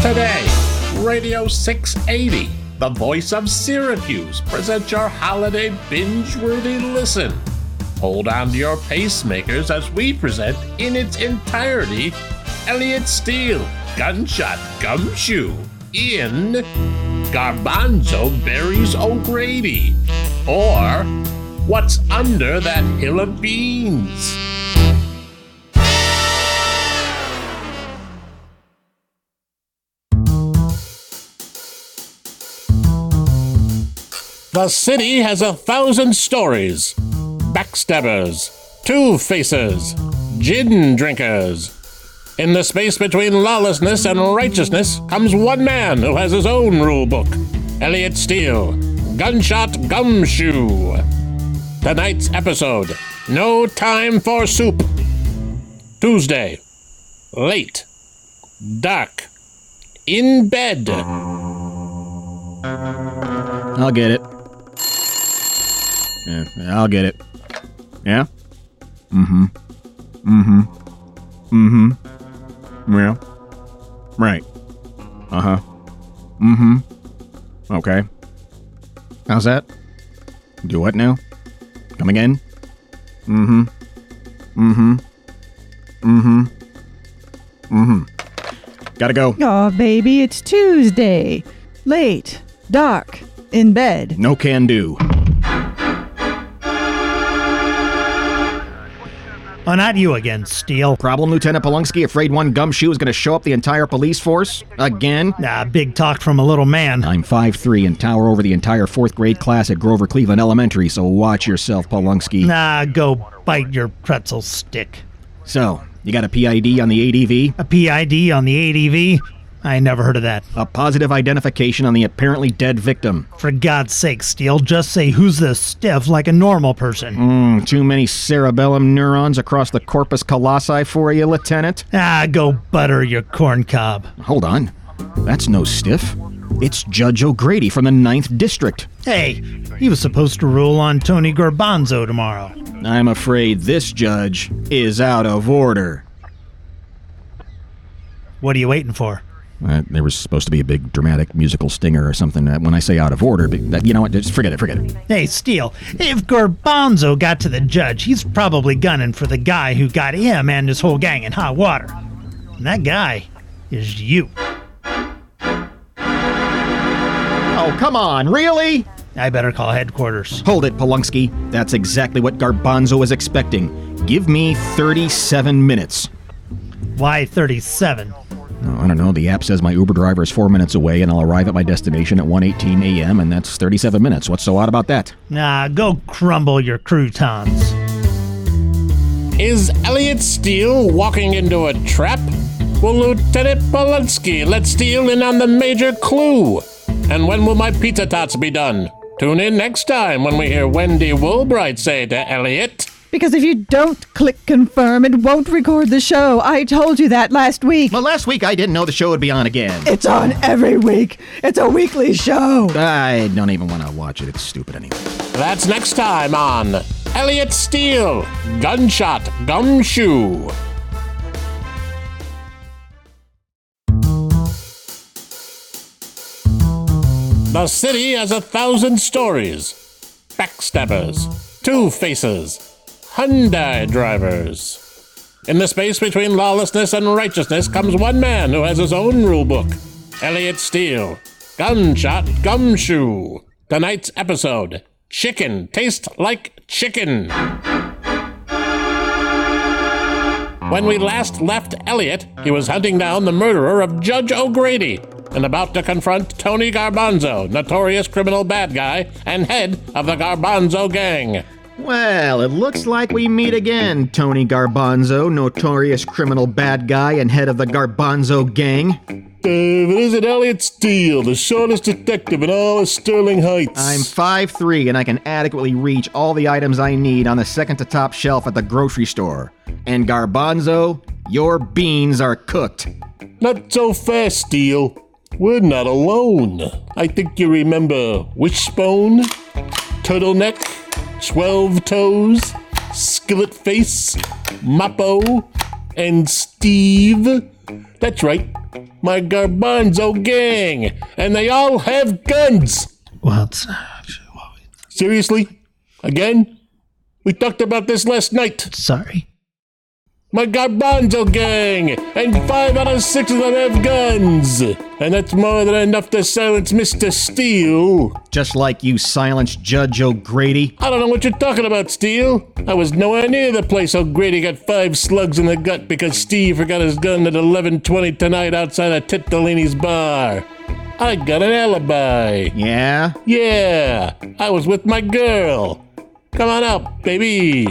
Today, Radio 680, the voice of Syracuse, presents your holiday binge-worthy listen. Hold on to your pacemakers as we present in its entirety Elliot Steele, Gunshot Gumshoe, in Garbanzo Buries O'Grady, or What's Under That Hill of Beans. The city has a thousand stories. Backstabbers, two faces, gin drinkers. In the space between lawlessness and righteousness comes one man who has his own rule book Elliot Steele, Gunshot Gumshoe. Tonight's episode No Time for Soup. Tuesday. Late. Dark. In bed. I'll get it. Yeah, I'll get it. Yeah? Mm-hmm. Mm-hmm. Mm-hmm. Yeah. Right. Uh-huh. Mm-hmm. Okay. How's that? Do what now? Come again? Mm-hmm. Mm-hmm. Mm-hmm. Mm-hmm. Gotta go. Aw, baby, it's Tuesday. Late, dark, in bed. No can do. Oh, not you again, Steele. Problem, Lieutenant Polonsky? Afraid one gumshoe is gonna show up the entire police force? Again? Nah, big talk from a little man. I'm 5'3 and tower over the entire fourth grade class at Grover Cleveland Elementary, so watch yourself, Polonsky. Nah, go bite your pretzel stick. So, you got a PID on the ADV? A PID on the ADV? I never heard of that. A positive identification on the apparently dead victim. For God's sake, Steele, just say who's the stiff like a normal person. Mm, too many cerebellum neurons across the corpus colossi for you, Lieutenant? Ah, go butter your corn cob. Hold on. That's no stiff. It's Judge O'Grady from the Ninth District. Hey, he was supposed to rule on Tony Garbanzo tomorrow. I'm afraid this judge is out of order. What are you waiting for? Uh, there was supposed to be a big dramatic musical stinger or something. Uh, when I say out of order, but that, you know what? Just forget it. Forget it. Hey, Steele, if Garbanzo got to the judge, he's probably gunning for the guy who got him and his whole gang in hot water. And that guy is you. Oh, come on, really? I better call headquarters. Hold it, Polonsky. That's exactly what Garbanzo was expecting. Give me 37 minutes. Why 37? I don't know. The app says my Uber driver is four minutes away, and I'll arrive at my destination at 1:18 a.m. and that's 37 minutes. What's so odd about that? Nah, go crumble your croutons. Is Elliot Steele walking into a trap? Will Lieutenant Polonsky let Steele in on the major clue? And when will my pizza tots be done? Tune in next time when we hear Wendy Woolbright say to Elliot. Because if you don't click confirm, it won't record the show. I told you that last week. Well, last week I didn't know the show would be on again. It's on every week. It's a weekly show. I don't even want to watch it. It's stupid anyway. That's next time on Elliot Steele, Gunshot Gumshoe. The city has a thousand stories. Backstabbers, two faces, Hyundai drivers. In the space between lawlessness and righteousness comes one man who has his own rule book Elliot Steele, Gunshot Gumshoe. Tonight's episode Chicken Taste Like Chicken. When we last left Elliot, he was hunting down the murderer of Judge O'Grady and about to confront Tony Garbanzo, notorious criminal bad guy and head of the Garbanzo gang. Well, it looks like we meet again, Tony Garbanzo, notorious criminal bad guy and head of the Garbanzo gang. Uh, David, is it Elliot Steele, the shortest detective in all of Sterling Heights? I'm 5'3 and I can adequately reach all the items I need on the second to top shelf at the grocery store. And Garbanzo, your beans are cooked. Not so fast, Steele. We're not alone. I think you remember Wishbone, Turtleneck, Twelve Toes, Skillet Face, Mappo, and Steve? That's right, my Garbanzo gang, and they all have guns. What? Seriously? Again? We talked about this last night. sorry. My Garbanzo gang, and five out of six of them have guns. And that's more than enough to silence Mr. Steele. Just like you silenced Judge O'Grady. I don't know what you're talking about, Steele. I was nowhere near the place O'Grady got five slugs in the gut because Steve forgot his gun at 11:20 tonight outside of Titolini's bar. I got an alibi. Yeah? Yeah, I was with my girl. Come on out, baby.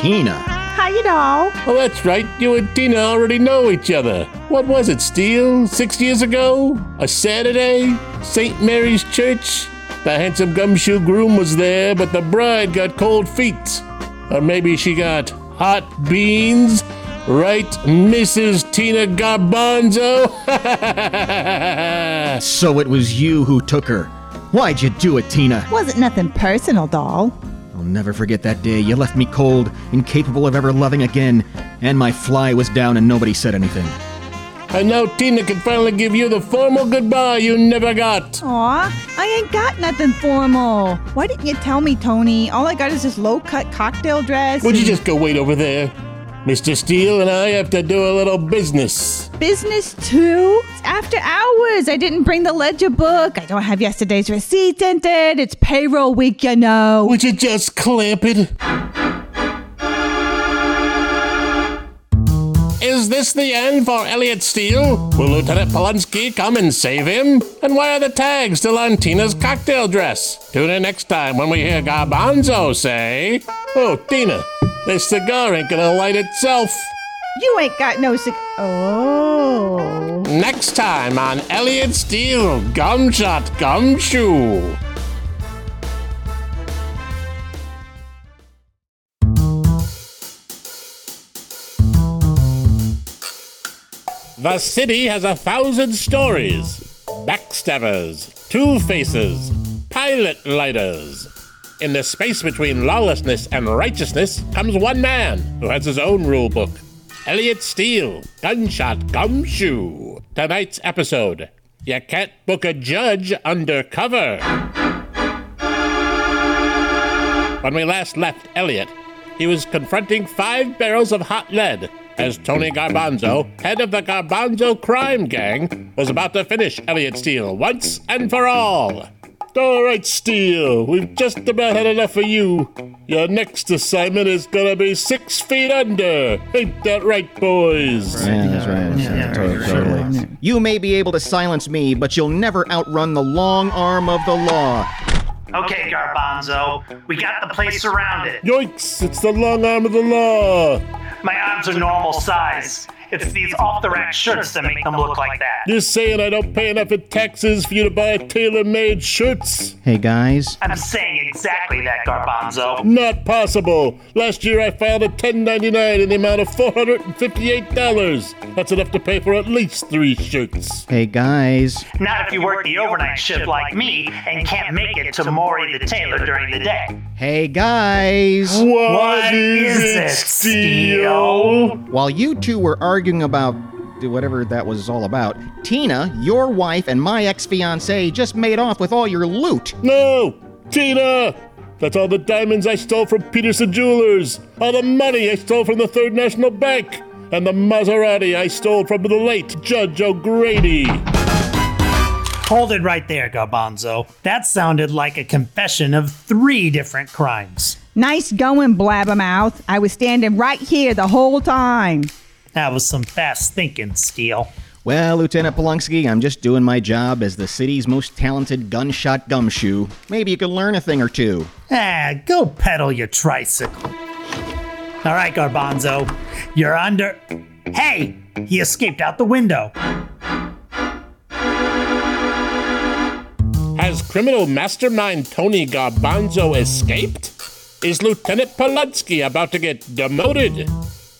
Tina. How you know? Oh, that's right. You and Tina already know each other. What was it, Steele? Six years ago? A Saturday? St. Mary's Church? The handsome gumshoe groom was there, but the bride got cold feet. Or maybe she got hot beans? Right, Mrs. Tina Garbanzo? So it was you who took her. Why'd you do it, Tina? Wasn't nothing personal, doll. I'll never forget that day. You left me cold, incapable of ever loving again, and my fly was down and nobody said anything. and now Tina can finally give you the formal goodbye you never got. Aw, I ain't got nothing formal. Why didn't you tell me, Tony? All I got is this low-cut cocktail dress. Would you just go wait over there? Mr. Steele and I have to do a little business. business too? It's after hours. I didn't bring the ledger book. I don't have yesterday's receipts it. It's payroll week, you know. Would you just clamp it? Is this the end for Elliot Steele? Will Lieutenant Polonsky come and save him? And why are the tags still on Tina's cocktail dress? Tune in next time when we hear Garbanzo say, Oh, Tina, this cigar ain't gonna light itself. You ain't got no cig- Oh. Next time on Elliot Steele Gumshot Gumshoe. The city has a thousand stories. Backstabbers, two faces, pilot lighters. In the space between lawlessness and righteousness comes one man who has his own rule book. Elliot Steele, Gunshot Gumshoe. Tonight's episode. You can't book a judge undercover. When we last left Elliot, he was confronting five barrels of hot lead as Tony Garbanzo, head of the Garbanzo crime gang, was about to finish Elliot Steele once and for all. All right, Steele, we've just about had enough of you. Your next assignment is gonna be six feet under. Ain't that right, boys? Yeah, that's right. Yeah, Totally, totally. You may be able to silence me, but you'll never outrun the long arm of the law. Okay, Garbanzo, we got the place surrounded. Yoinks, it's the long arm of the law. My arms are normal size. It's these off the rack shirts that make them look like that. You're saying I don't pay enough in taxes for you to buy tailor made shirts? Hey guys, I'm saying exactly that, Garbanzo. Not possible. Last year I filed a 1099 in the amount of $458. That's enough to pay for at least three shirts. hey guys. Not if you work the overnight shift like me and can't make it to Maury the tailor during the day. Hey guys. What is it, Steele? While you two were arguing about whatever that was all about, Tina, your wife, and my ex fiance just made off with all your loot. No! Tina! That's all the diamonds I stole from Peterson Jewelers, all the money I stole from the Third National Bank, and the Maserati I stole from the late Judge O'Grady. Hold it right there, Garbanzo. That sounded like a confession of three different crimes. Nice going, blabbermouth. I was standing right here the whole time. That was some fast thinking, Steele. Well, Lieutenant Polonsky, I'm just doing my job as the city's most talented gunshot gumshoe. Maybe you could learn a thing or two. Ah, go pedal your tricycle. All right, Garbanzo, you're under. Hey, he escaped out the window. Has criminal mastermind Tony Garbanzo escaped? Is Lieutenant Polonsky about to get demoted?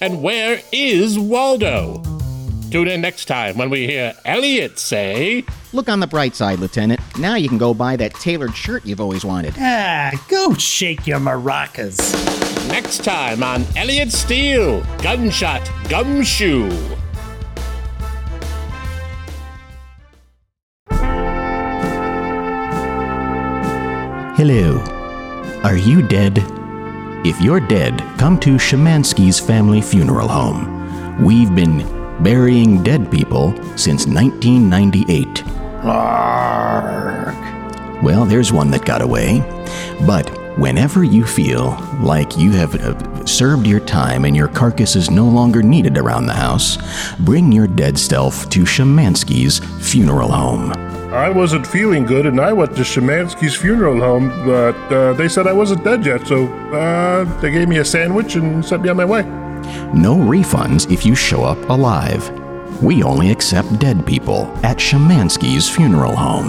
And where is Waldo? Tune in next time when we hear Elliot say, Look on the bright side, Lieutenant. Now you can go buy that tailored shirt you've always wanted. Ah, go shake your maracas. Next time on Elliot Steele Gunshot Gumshoe. Hello. Are you dead? If you're dead, come to Shemansky's family funeral home. We've been burying dead people since 1998. Well, there's one that got away. But whenever you feel like you have uh, served your time and your carcass is no longer needed around the house, bring your dead self to Shemansky's funeral home. I wasn't feeling good, and I went to Shemansky's funeral home, but uh, they said I wasn't dead yet, so uh, they gave me a sandwich and sent me on my way. No refunds if you show up alive. We only accept dead people at Shemansky's funeral home.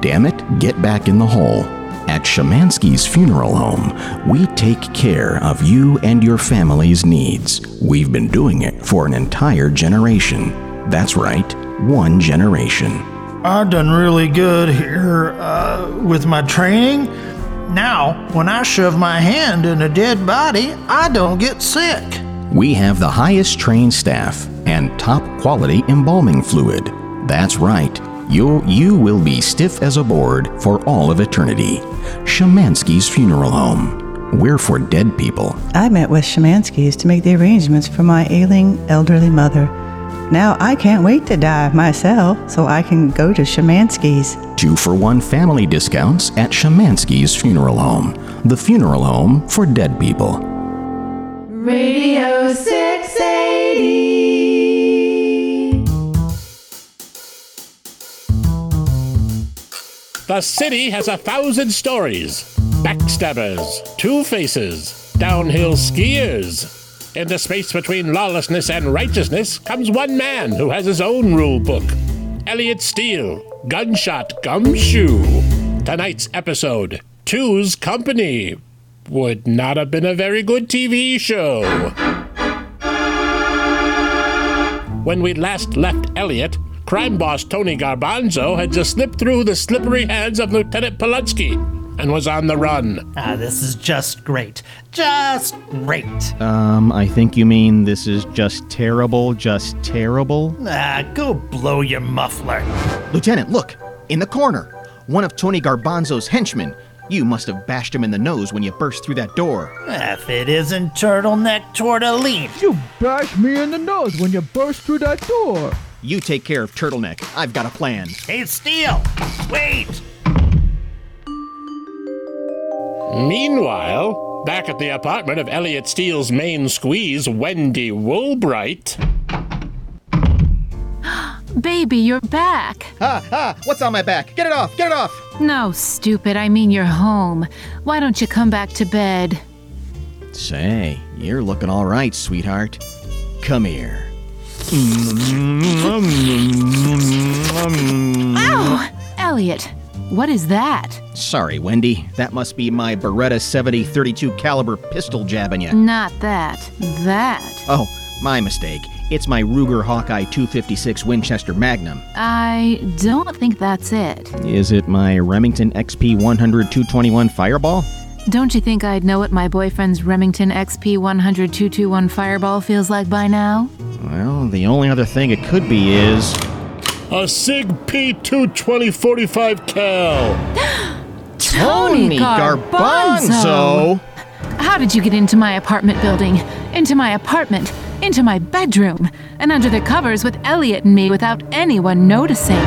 Damn it, get back in the hole. At Shemansky's funeral home, we take care of you and your family's needs. We've been doing it for an entire generation. That's right, one generation. I've done really good here uh, with my training. Now, when I shove my hand in a dead body, I don't get sick. We have the highest trained staff and top quality embalming fluid. That's right. You you will be stiff as a board for all of eternity. Shemansky's funeral home. We're for dead people. I met with Shemansky's to make the arrangements for my ailing elderly mother. Now I can't wait to die myself so I can go to Shemansky's. Two for one family discounts at Shemansky's funeral home. The funeral home for dead people. Radio 680. The city has a thousand stories. Backstabbers, Two Faces, downhill skiers. In the space between lawlessness and righteousness comes one man who has his own rule book. Elliot Steele, Gunshot Gumshoe. Tonight's episode, Two's Company. Would not have been a very good TV show. When we last left Elliot, crime boss Tony Garbanzo had just slipped through the slippery hands of Lieutenant Polutsky and was on the run. Ah, this is just great. Just great. Um, I think you mean this is just terrible, just terrible? Ah, go blow your muffler. Lieutenant, look! In the corner! One of Tony Garbanzo's henchmen. You must have bashed him in the nose when you burst through that door. If it isn't turtleneck tortellini. You bashed me in the nose when you burst through that door. You take care of Turtleneck. I've got a plan. Hey, Steele! Wait! Meanwhile, back at the apartment of Elliot Steele's main squeeze, Wendy Woolbright. Baby, you're back. Ah, ah, what's on my back? Get it off, get it off! No, stupid, I mean you're home. Why don't you come back to bed? Say, you're looking all right, sweetheart. Come here. Ow! Elliot, what is that? Sorry, Wendy. That must be my Beretta 70 32 caliber pistol jabbing you. Not that. That. Oh, my mistake. It's my Ruger Hawkeye 256 Winchester Magnum. I don't think that's it. Is it my Remington XP 100 221 Fireball? Don't you think I'd know what my boyfriend's Remington XP 100 221 Fireball feels like by now? Well, the only other thing it could be is. A SIG P220 45 cal. Tony Garbanzo! How did you get into my apartment building? Into my apartment? Into my bedroom? And under the covers with Elliot and me without anyone noticing?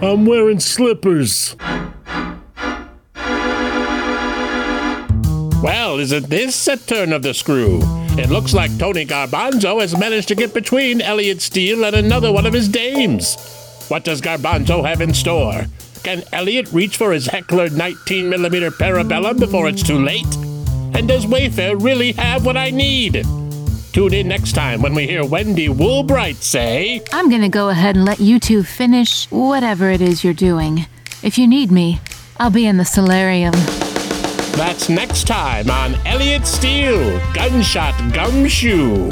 I'm wearing slippers. Well, isn't this a turn of the screw? It looks like Tony Garbanzo has managed to get between Elliot Steele and another one of his dames. What does Garbanzo have in store? Can Elliot reach for his Heckler 19mm Parabellum before it's too late? And does Wayfair really have what I need? Tune in next time when we hear Wendy Woolbright say. I'm gonna go ahead and let you two finish whatever it is you're doing. If you need me, I'll be in the solarium. That's next time on Elliot Steele, Gunshot Gumshoe.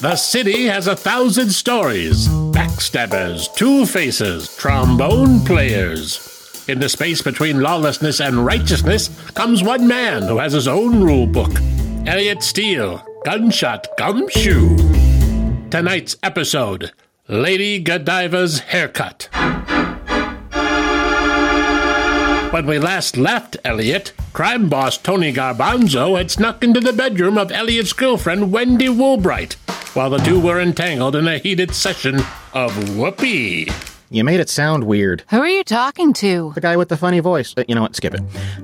The city has a thousand stories backstabbers, two faces, trombone players. In the space between lawlessness and righteousness comes one man who has his own rule book Elliot Steele, Gunshot Gumshoe. Tonight's episode Lady Godiva's Haircut. When we last left Elliot, crime boss Tony Garbanzo had snuck into the bedroom of Elliot's girlfriend Wendy Woolbright while the two were entangled in a heated session of whoopee. You made it sound weird. Who are you talking to? The guy with the funny voice. Uh, you know what? Skip it.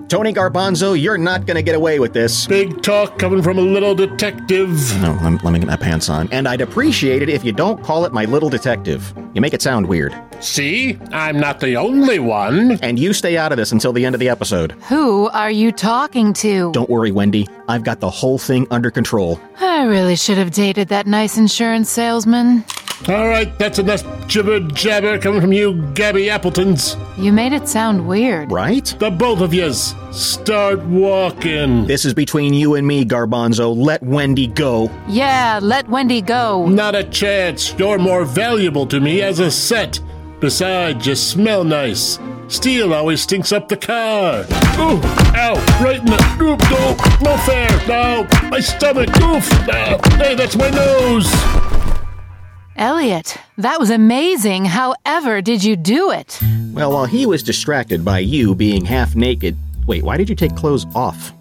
Tony Garbanzo, you're not going to get away with this. Big talk coming from a little detective. No, let, let me get my pants on. And I'd appreciate it if you don't call it my little detective. You make it sound weird. See? I'm not the only one. And you stay out of this until the end of the episode. Who are you talking to? Don't worry, Wendy. I've got the whole thing under control. I really should have dated that nice insurance salesman. All right, that's enough jibber jabber coming from you, Gabby Appletons. You made it sound weird. Right? The both of yous, start walking. This is between you and me, Garbanzo. Let Wendy go. Yeah, let Wendy go. Not a chance. You're more valuable to me as a set. Besides, you smell nice. Steele always stinks up the car. Ooh, ow, right in the, oop, no, no fair, no, my stomach, oof, no, hey, that's my nose. Elliot, that was amazing. However, did you do it? Well, while he was distracted by you being half naked. Wait, why did you take clothes off?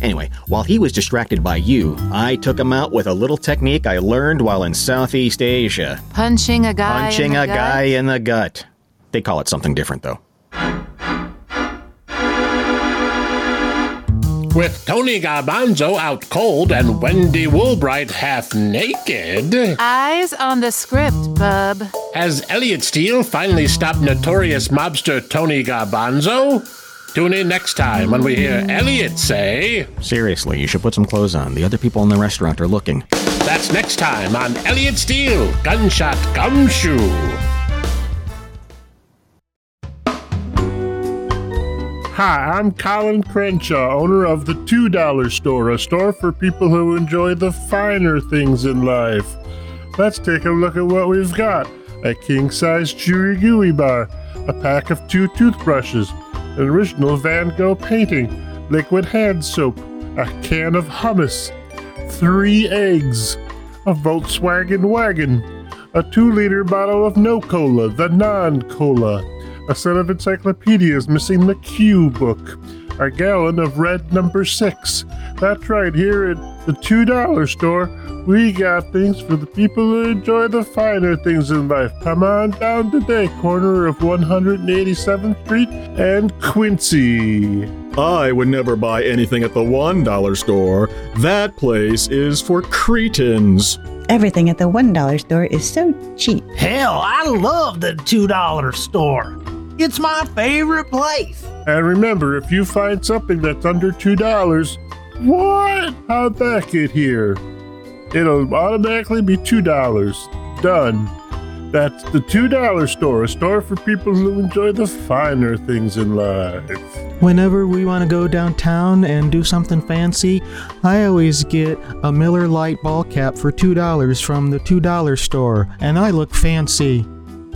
Anyway, while he was distracted by you, I took him out with a little technique I learned while in Southeast Asia. Punching a guy. Punching in the a gut? guy in the gut. They call it something different, though. With Tony Garbanzo out cold and Wendy Woolbright half naked, Eyes on the script, bub. has Elliot Steele finally stopped notorious mobster Tony Garbanzo? Tune in next time when we hear Elliot say, Seriously, you should put some clothes on. The other people in the restaurant are looking. That's next time on Elliot Steele, Gunshot Gumshoe. Hi, I'm Colin Crenshaw, owner of the $2 store, a store for people who enjoy the finer things in life. Let's take a look at what we've got a king size chewy gooey bar, a pack of two toothbrushes, an original Van Gogh painting, liquid hand soap, a can of hummus, three eggs, a Volkswagen wagon, a two liter bottle of no cola, the non cola, a set of encyclopedias missing the Q book, a gallon of red number six. That's right, here at the $2 store, we got things for the people who enjoy the finer things in life. Come on down today, corner of 187th Street and Quincy. I would never buy anything at the $1 store. That place is for cretins. Everything at the $1 store is so cheap. Hell, I love the $2 store. It's my favorite place. And remember, if you find something that's under $2, what? How'd that get here? It'll automatically be $2. Done. That's the $2 store, a store for people who enjoy the finer things in life. Whenever we want to go downtown and do something fancy, I always get a Miller Lite ball cap for $2 from the $2 store, and I look fancy.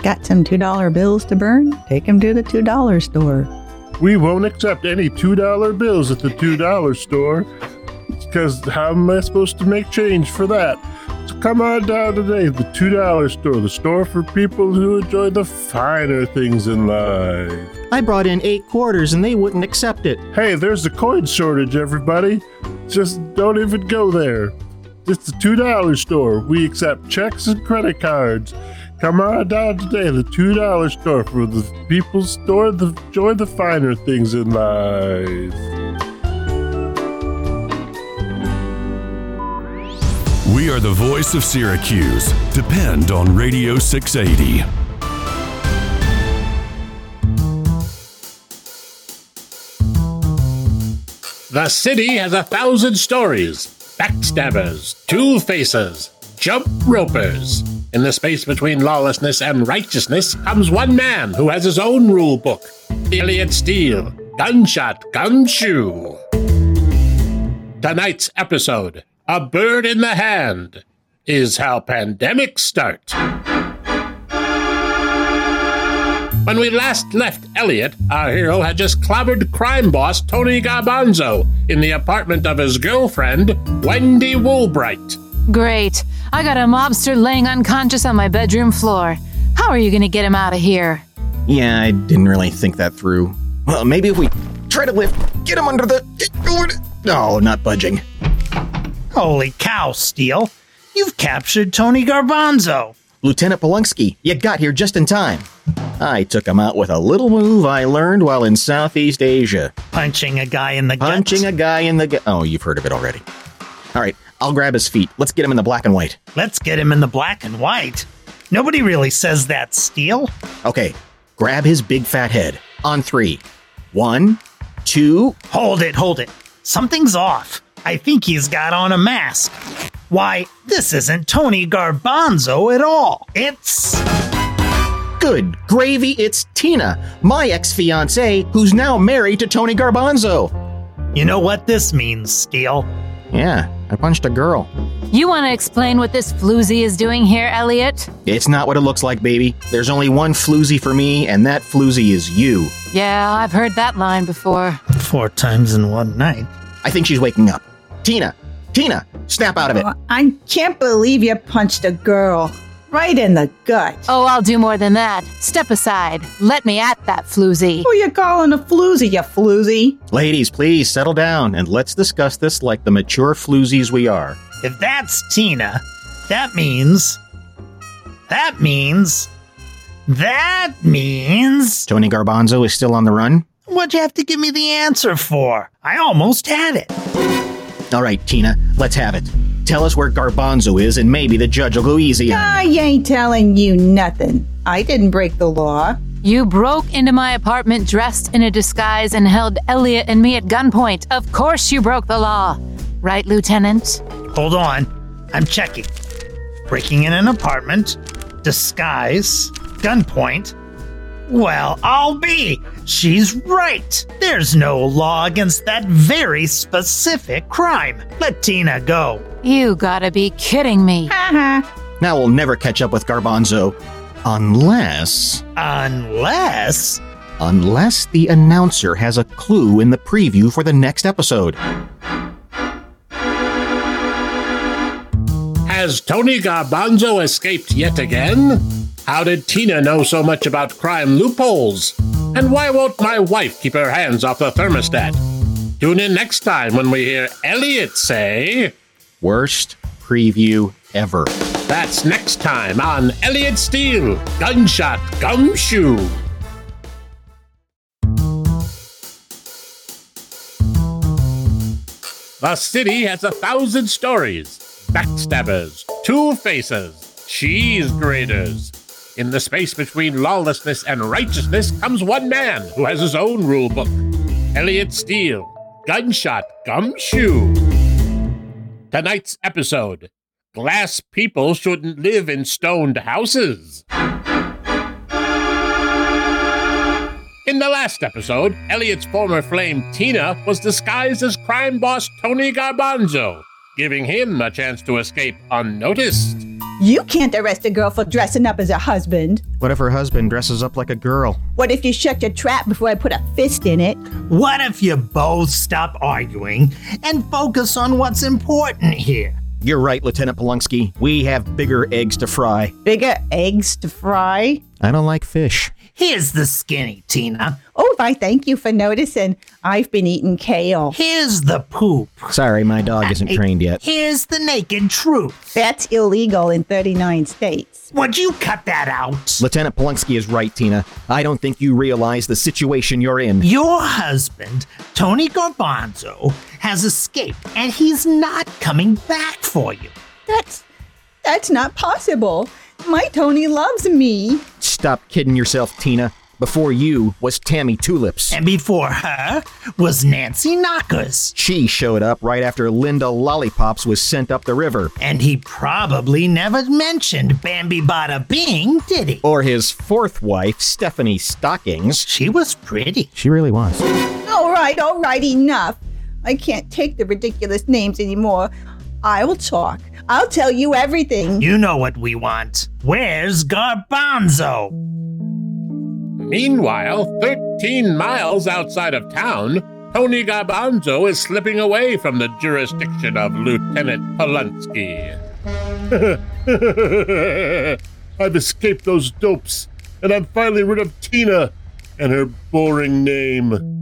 Got some $2 bills to burn? Take 'em to the $2 store. We won't accept any $2 bills at the $2 store. Because how am I supposed to make change for that? So come on down today, to the $2 store, the store for people who enjoy the finer things in life. I brought in eight quarters and they wouldn't accept it. Hey, there's a coin shortage, everybody. Just don't even go there. It's the $2 store. We accept checks and credit cards. Come on down today, the $2 store for the people's store, the enjoy the finer things in life. We are the voice of Syracuse. Depend on Radio 680. The city has a thousand stories backstabbers, two faces, jump ropers. In the space between lawlessness and righteousness comes one man who has his own rule book Elliot Steele, Gunshot Gumshoe. Tonight's episode A Bird in the Hand. is how pandemics start. When we last left Elliot, our hero had just clobbered crime boss Tony Garbanzo in the apartment of his girlfriend, Wendy Woolbright. Great. I got a mobster laying unconscious on my bedroom floor. How are you gonna get him out of here? Yeah, I didn't really think that through. Well, maybe if we try to lift, get him under the. No, not budging. Holy cow, Steele. You've captured Tony Garbanzo. Lieutenant Polonsky, you got here just in time. I took him out with a little move I learned while in Southeast Asia. Punching a guy in the gut. Punching a guy in the gut. Oh, you've heard of it already. All right, I'll grab his feet. Let's get him in the black and white. Let's get him in the black and white. Nobody really says that, Steele. Okay, grab his big fat head. On three. One, two. Hold it, hold it. Something's off. I think he's got on a mask. Why, this isn't Tony Garbanzo at all. It's. Good gravy, it's Tina, my ex fiancee, who's now married to Tony Garbanzo. You know what this means, Steele? Yeah, I punched a girl. You want to explain what this floozy is doing here, Elliot? It's not what it looks like, baby. There's only one floozy for me, and that floozy is you. Yeah, I've heard that line before. Four times in one night. I think she's waking up. Tina, Tina, snap out of it. Oh, I can't believe you punched a girl right in the gut. Oh, I'll do more than that. Step aside. Let me at that floozy. Who you calling a floozy, you floozy? Ladies, please settle down and let's discuss this like the mature floozies we are. If that's Tina, that means. That means. That means. Tony Garbanzo is still on the run? What'd you have to give me the answer for? I almost had it. All right, Tina, let's have it. Tell us where Garbanzo is, and maybe the judge will go easy on him. I ain't telling you nothing. I didn't break the law. You broke into my apartment dressed in a disguise and held Elliot and me at gunpoint. Of course you broke the law. Right, Lieutenant? Hold on. I'm checking. Breaking in an apartment, disguise, gunpoint. Well, I'll be. She's right. There's no law against that very specific crime. Let Tina go. You gotta be kidding me. Haha. Now we'll never catch up with Garbanzo. Unless. Unless. Unless the announcer has a clue in the preview for the next episode. Has Tony Garbanzo escaped yet again? How did Tina know so much about crime loopholes? And why won't my wife keep her hands off the thermostat? Tune in next time when we hear Elliot say, Worst preview ever. That's next time on Elliot Steele Gunshot Gumshoe. The city has a thousand stories backstabbers, two faces, cheese graters. In the space between lawlessness and righteousness comes one man who has his own rule book Elliot Steele, Gunshot Gumshoe. Tonight's episode Glass people shouldn't live in stoned houses. In the last episode, Elliot's former flame Tina was disguised as crime boss Tony Garbanzo, giving him a chance to escape unnoticed. You can't arrest a girl for dressing up as a husband. What if her husband dresses up like a girl? What if you shut your trap before I put a fist in it? What if you both stop arguing and focus on what's important here? You're right, Lieutenant Polonsky. We have bigger eggs to fry. Bigger eggs to fry? I don't like fish. Here's the skinny, Tina. Oh, I thank you for noticing. I've been eating kale. Here's the poop. Sorry, my dog isn't trained yet. Here's the naked truth. That's illegal in 39 states. Would you cut that out? Lieutenant Polonsky is right, Tina. I don't think you realize the situation you're in. Your husband, Tony Garbanzo, has escaped and he's not coming back for you. That's that's not possible. My Tony loves me. Stop kidding yourself, Tina. Before you was Tammy Tulips. And before her was Nancy Knockers. She showed up right after Linda Lollipops was sent up the river. And he probably never mentioned Bambi Bada Bing, did he? Or his fourth wife, Stephanie Stockings. She was pretty. She really was. All right, all right, enough. I can't take the ridiculous names anymore. I will talk. I'll tell you everything. You know what we want. Where's Garbanzo? Meanwhile, 13 miles outside of town, Tony Garbanzo is slipping away from the jurisdiction of Lieutenant Polonsky. I've escaped those dopes, and I'm finally rid of Tina and her boring name.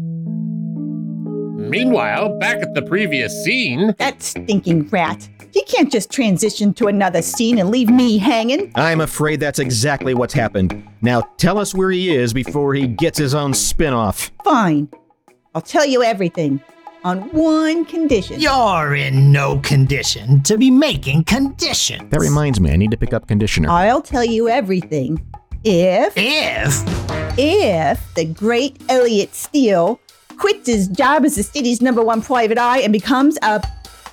Meanwhile, back at the previous scene, That stinking rat. He can't just transition to another scene and leave me hanging. I'm afraid that's exactly what's happened. Now tell us where he is before he gets his own spin off. Fine. I'll tell you everything. On one condition. You're in no condition to be making conditions. That reminds me, I need to pick up conditioner. I'll tell you everything. If. If. If the great Elliot Steele quits his job as the city's number one private eye and becomes a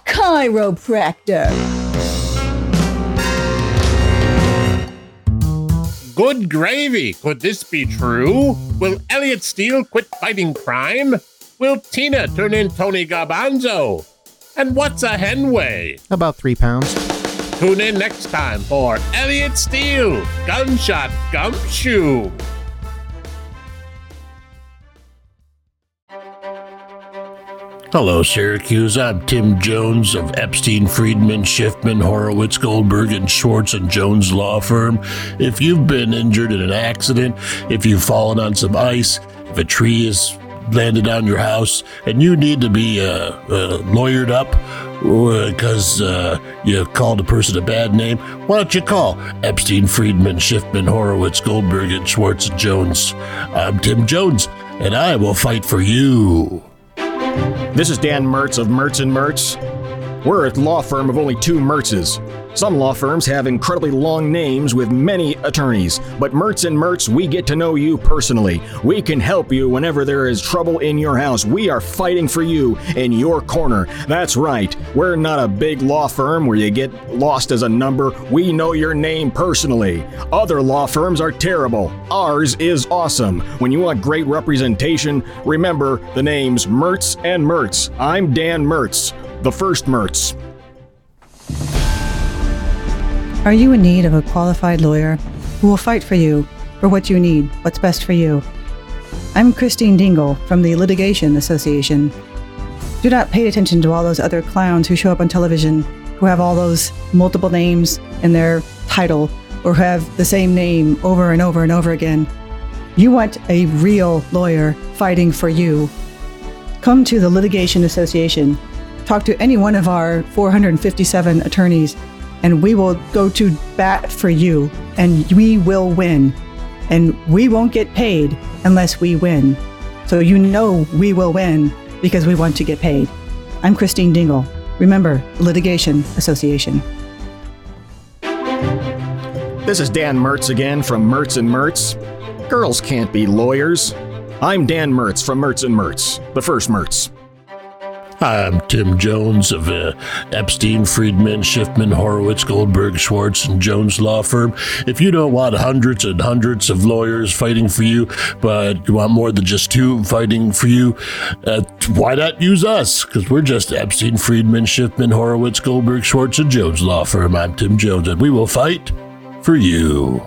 chiropractor. good gravy. Could this be true? Will Elliot Steele quit fighting crime? Will Tina turn in Tony Garbanzo? And what's a hen weigh? About three pounds. Tune in next time for Elliot Steele, Gunshot Gumshoe. Hello, Syracuse. I'm Tim Jones of Epstein, Friedman, Schiffman, Horowitz, Goldberg, and Schwartz and Jones Law Firm. If you've been injured in an accident, if you've fallen on some ice, if a tree has landed on your house, and you need to be uh, uh, lawyered up because uh, you called a person a bad name, why don't you call Epstein, Friedman, Schiffman, Horowitz, Goldberg, and Schwartz and Jones? I'm Tim Jones, and I will fight for you. This is Dan Mertz of Mertz and Mertz. We're a law firm of only two Mertzes. Some law firms have incredibly long names with many attorneys, but Mertz and Mertz, we get to know you personally. We can help you whenever there is trouble in your house. We are fighting for you in your corner. That's right. We're not a big law firm where you get lost as a number. We know your name personally. Other law firms are terrible. Ours is awesome. When you want great representation, remember the names Mertz and Mertz. I'm Dan Mertz, the first Mertz. Are you in need of a qualified lawyer who will fight for you for what you need, what's best for you? I'm Christine Dingle from the Litigation Association. Do not pay attention to all those other clowns who show up on television who have all those multiple names in their title or have the same name over and over and over again. You want a real lawyer fighting for you. Come to the Litigation Association. Talk to any one of our 457 attorneys and we will go to bat for you and we will win. And we won't get paid unless we win. So you know we will win because we want to get paid. I'm Christine Dingle. Remember, Litigation Association. This is Dan Mertz again from Mertz and Mertz. Girls can't be lawyers. I'm Dan Mertz from Mertz and Mertz, the first Mertz. I'm Tim Jones of uh, Epstein, Friedman, Schiffman, Horowitz, Goldberg, Schwartz, and Jones Law Firm. If you don't want hundreds and hundreds of lawyers fighting for you, but you want more than just two fighting for you, uh, why not use us? Because we're just Epstein, Friedman, Schiffman, Horowitz, Goldberg, Schwartz, and Jones Law Firm. I'm Tim Jones, and we will fight for you.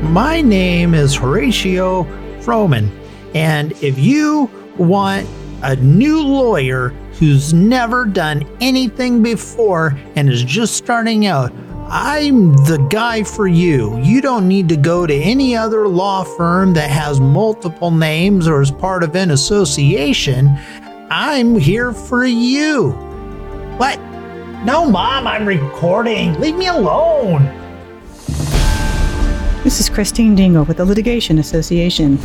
My name is Horatio Froman, and if you want a new lawyer who's never done anything before and is just starting out, I'm the guy for you. You don't need to go to any other law firm that has multiple names or is part of an association. I'm here for you. What? No, Mom, I'm recording. Leave me alone. This is Christine Dingle with the Litigation Association.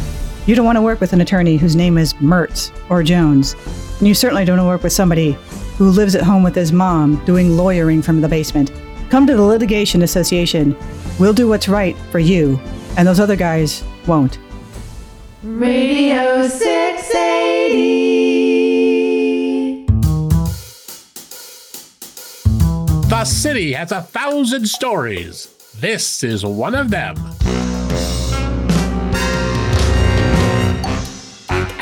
You don't want to work with an attorney whose name is Mertz or Jones. And you certainly don't want to work with somebody who lives at home with his mom doing lawyering from the basement. Come to the Litigation Association. We'll do what's right for you, and those other guys won't. Radio 680. The city has a thousand stories. This is one of them.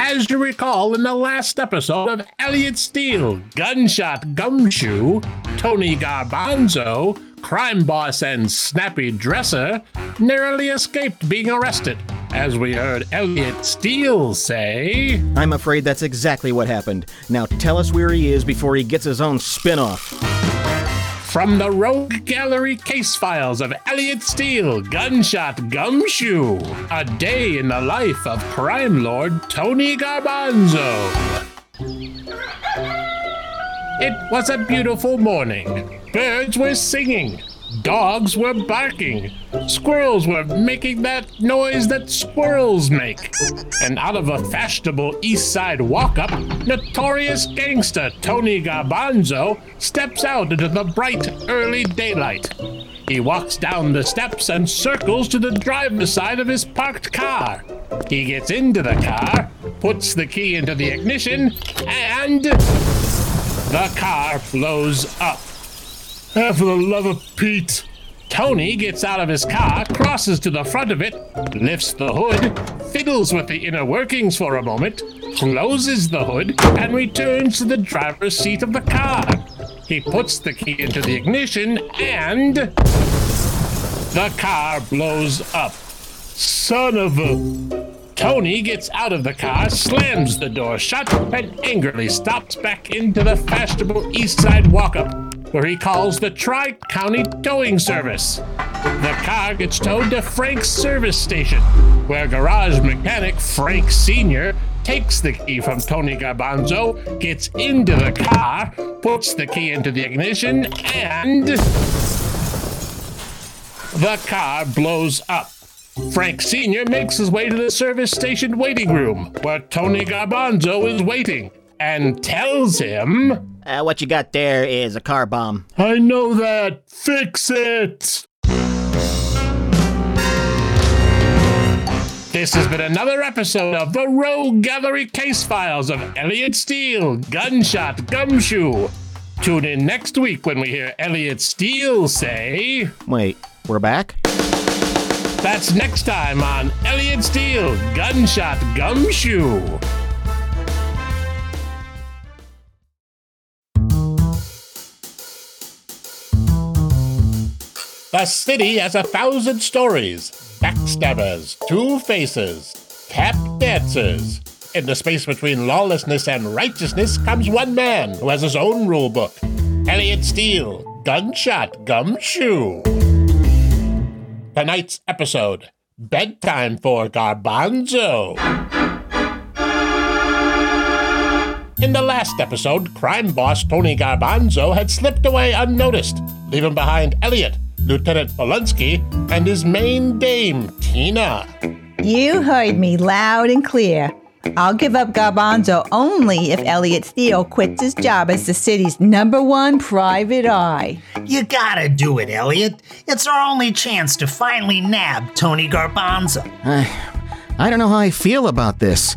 As you recall in the last episode of Elliot Steele, Gunshot Gumshoe, Tony Garbanzo, crime boss and snappy dresser, narrowly escaped being arrested, as we heard Elliot Steele say. I'm afraid that's exactly what happened. Now tell us where he is before he gets his own spin off. From the Rogue Gallery case files of Elliot Steele, Gunshot Gumshoe, a day in the life of crime lord Tony Garbanzo. It was a beautiful morning. Birds were singing. Dogs were barking. Squirrels were making that noise that squirrels make. And out of a fashionable East Side walk up, notorious gangster Tony Garbanzo steps out into the bright, early daylight. He walks down the steps and circles to the driver's side of his parked car. He gets into the car, puts the key into the ignition, and the car blows up. Ah, for the love of Pete. Tony gets out of his car, crosses to the front of it, lifts the hood, fiddles with the inner workings for a moment, closes the hood, and returns to the driver's seat of the car. He puts the key into the ignition and. The car blows up. Son of a. Tony gets out of the car, slams the door shut, and angrily stops back into the fashionable East Side walk up, where he calls the Tri County Towing Service. The car gets towed to Frank's service station, where garage mechanic Frank Sr. takes the key from Tony Garbanzo, gets into the car, puts the key into the ignition, and. The car blows up. Frank Sr. makes his way to the service station waiting room, where Tony Garbanzo is waiting, and tells him. Uh, what you got there is a car bomb. I know that. Fix it. This has been another episode of the Rogue Gallery Case Files of Elliot Steele, Gunshot Gumshoe. Tune in next week when we hear Elliot Steele say. Wait, we're back? That's next time on Elliot Steele, Gunshot Gumshoe. The city has a thousand stories, backstabbers, two faces, tap dancers. In the space between lawlessness and righteousness comes one man who has his own rule book. Elliot Steele, Gunshot Gumshoe. Tonight's episode Bedtime for Garbanzo. In the last episode, crime boss Tony Garbanzo had slipped away unnoticed, leaving behind Elliot, Lieutenant Polonsky, and his main dame, Tina. You heard me loud and clear. I'll give up Garbanzo only if Elliot Steele quits his job as the city's number one private eye. You gotta do it, Elliot. It's our only chance to finally nab Tony Garbanzo. I don't know how I feel about this.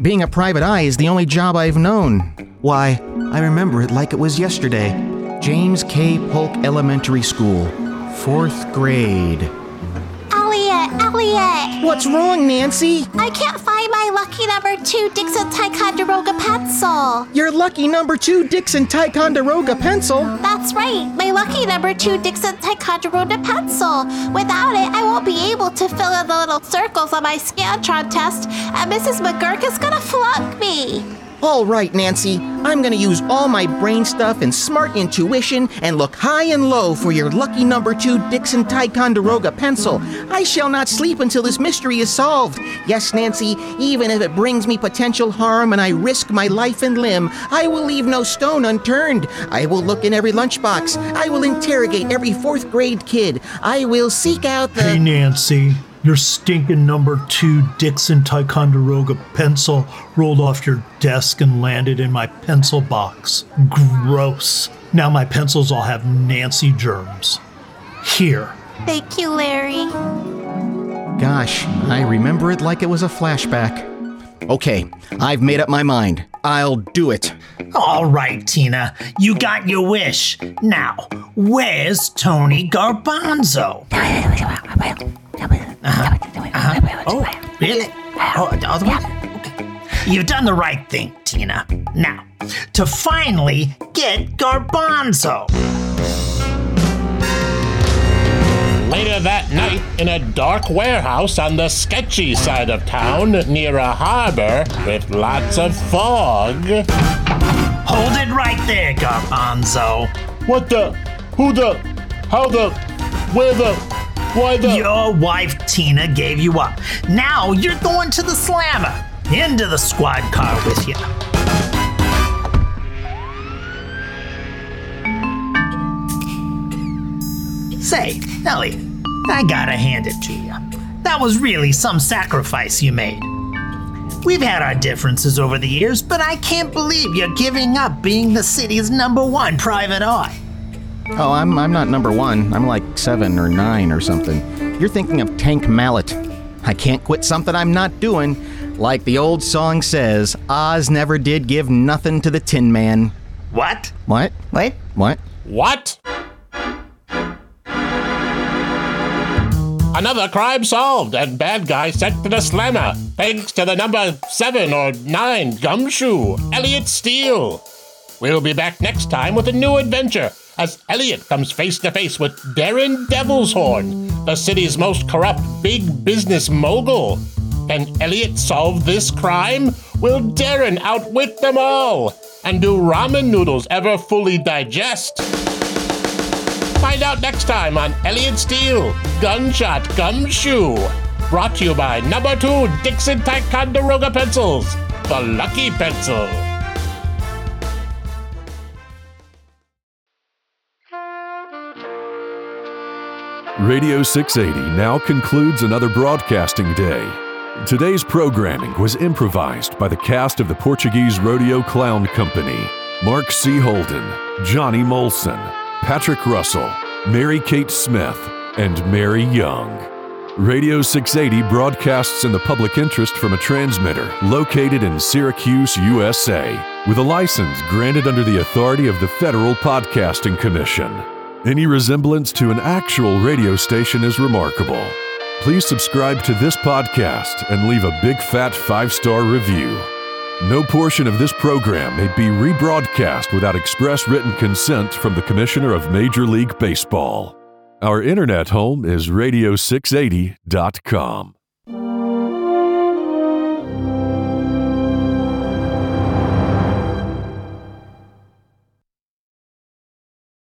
Being a private eye is the only job I've known. Why, I remember it like it was yesterday. James K. Polk Elementary School, fourth grade. Elliot, Elliot! What's wrong, Nancy? I can't find my lucky number two Dixon Ticonderoga pencil. Your lucky number two Dixon Ticonderoga pencil? That's right, my lucky number two Dixon Ticonderoga pencil. Without it, I won't be able to fill in the little circles on my Scantron test, and Mrs. McGurk is gonna flunk me. All right, Nancy. I'm gonna use all my brain stuff and smart intuition and look high and low for your lucky number two Dixon Ticonderoga pencil. I shall not sleep until this mystery is solved. Yes, Nancy, even if it brings me potential harm and I risk my life and limb, I will leave no stone unturned. I will look in every lunchbox. I will interrogate every fourth grade kid. I will seek out the. Hey, Nancy. Your stinking number two Dixon Ticonderoga pencil rolled off your desk and landed in my pencil box. Gross. Now my pencils all have Nancy germs. Here. Thank you, Larry. Gosh, I remember it like it was a flashback. Okay, I've made up my mind. I'll do it. All right, Tina, you got your wish. Now, where's Tony Garbanzo? Uh-huh. Uh-huh. Oh, really? Oh, all the way? Okay. You've done the right thing, Tina. Now, to finally get Garbanzo. Later that night, in a dark warehouse on the sketchy side of town near a harbor with lots of fog. Hold it right there, Garbanzo. What the? Who the? How the? Where the? Why the? Your wife Tina gave you up. Now you're going to the slammer. Into the squad car with you. Say, Elliot, I gotta hand it to you. That was really some sacrifice you made. We've had our differences over the years, but I can't believe you're giving up being the city's number one private eye. Oh, I'm, I'm not number one. I'm like seven or nine or something. You're thinking of Tank Mallet. I can't quit something I'm not doing. Like the old song says, Oz never did give nothing to the Tin Man. What? What? What? What? What? Another crime solved and bad guy sent to the slammer, thanks to the number seven or nine gumshoe, Elliot Steele. We'll be back next time with a new adventure as Elliot comes face to face with Darren Devilshorn, the city's most corrupt big business mogul. Can Elliot solve this crime? Will Darren outwit them all? And do ramen noodles ever fully digest? Find out next time on Elliot Steele, Gunshot Gumshoe. Brought to you by number two Dixon Ticonderoga Pencils, the Lucky Pencil. Radio 680 now concludes another broadcasting day. Today's programming was improvised by the cast of the Portuguese Rodeo Clown Company Mark C. Holden, Johnny Molson, Patrick Russell, Mary Kate Smith, and Mary Young. Radio 680 broadcasts in the public interest from a transmitter located in Syracuse, USA, with a license granted under the authority of the Federal Podcasting Commission. Any resemblance to an actual radio station is remarkable. Please subscribe to this podcast and leave a big fat five star review. No portion of this program may be rebroadcast without express written consent from the Commissioner of Major League Baseball. Our internet home is radio680.com.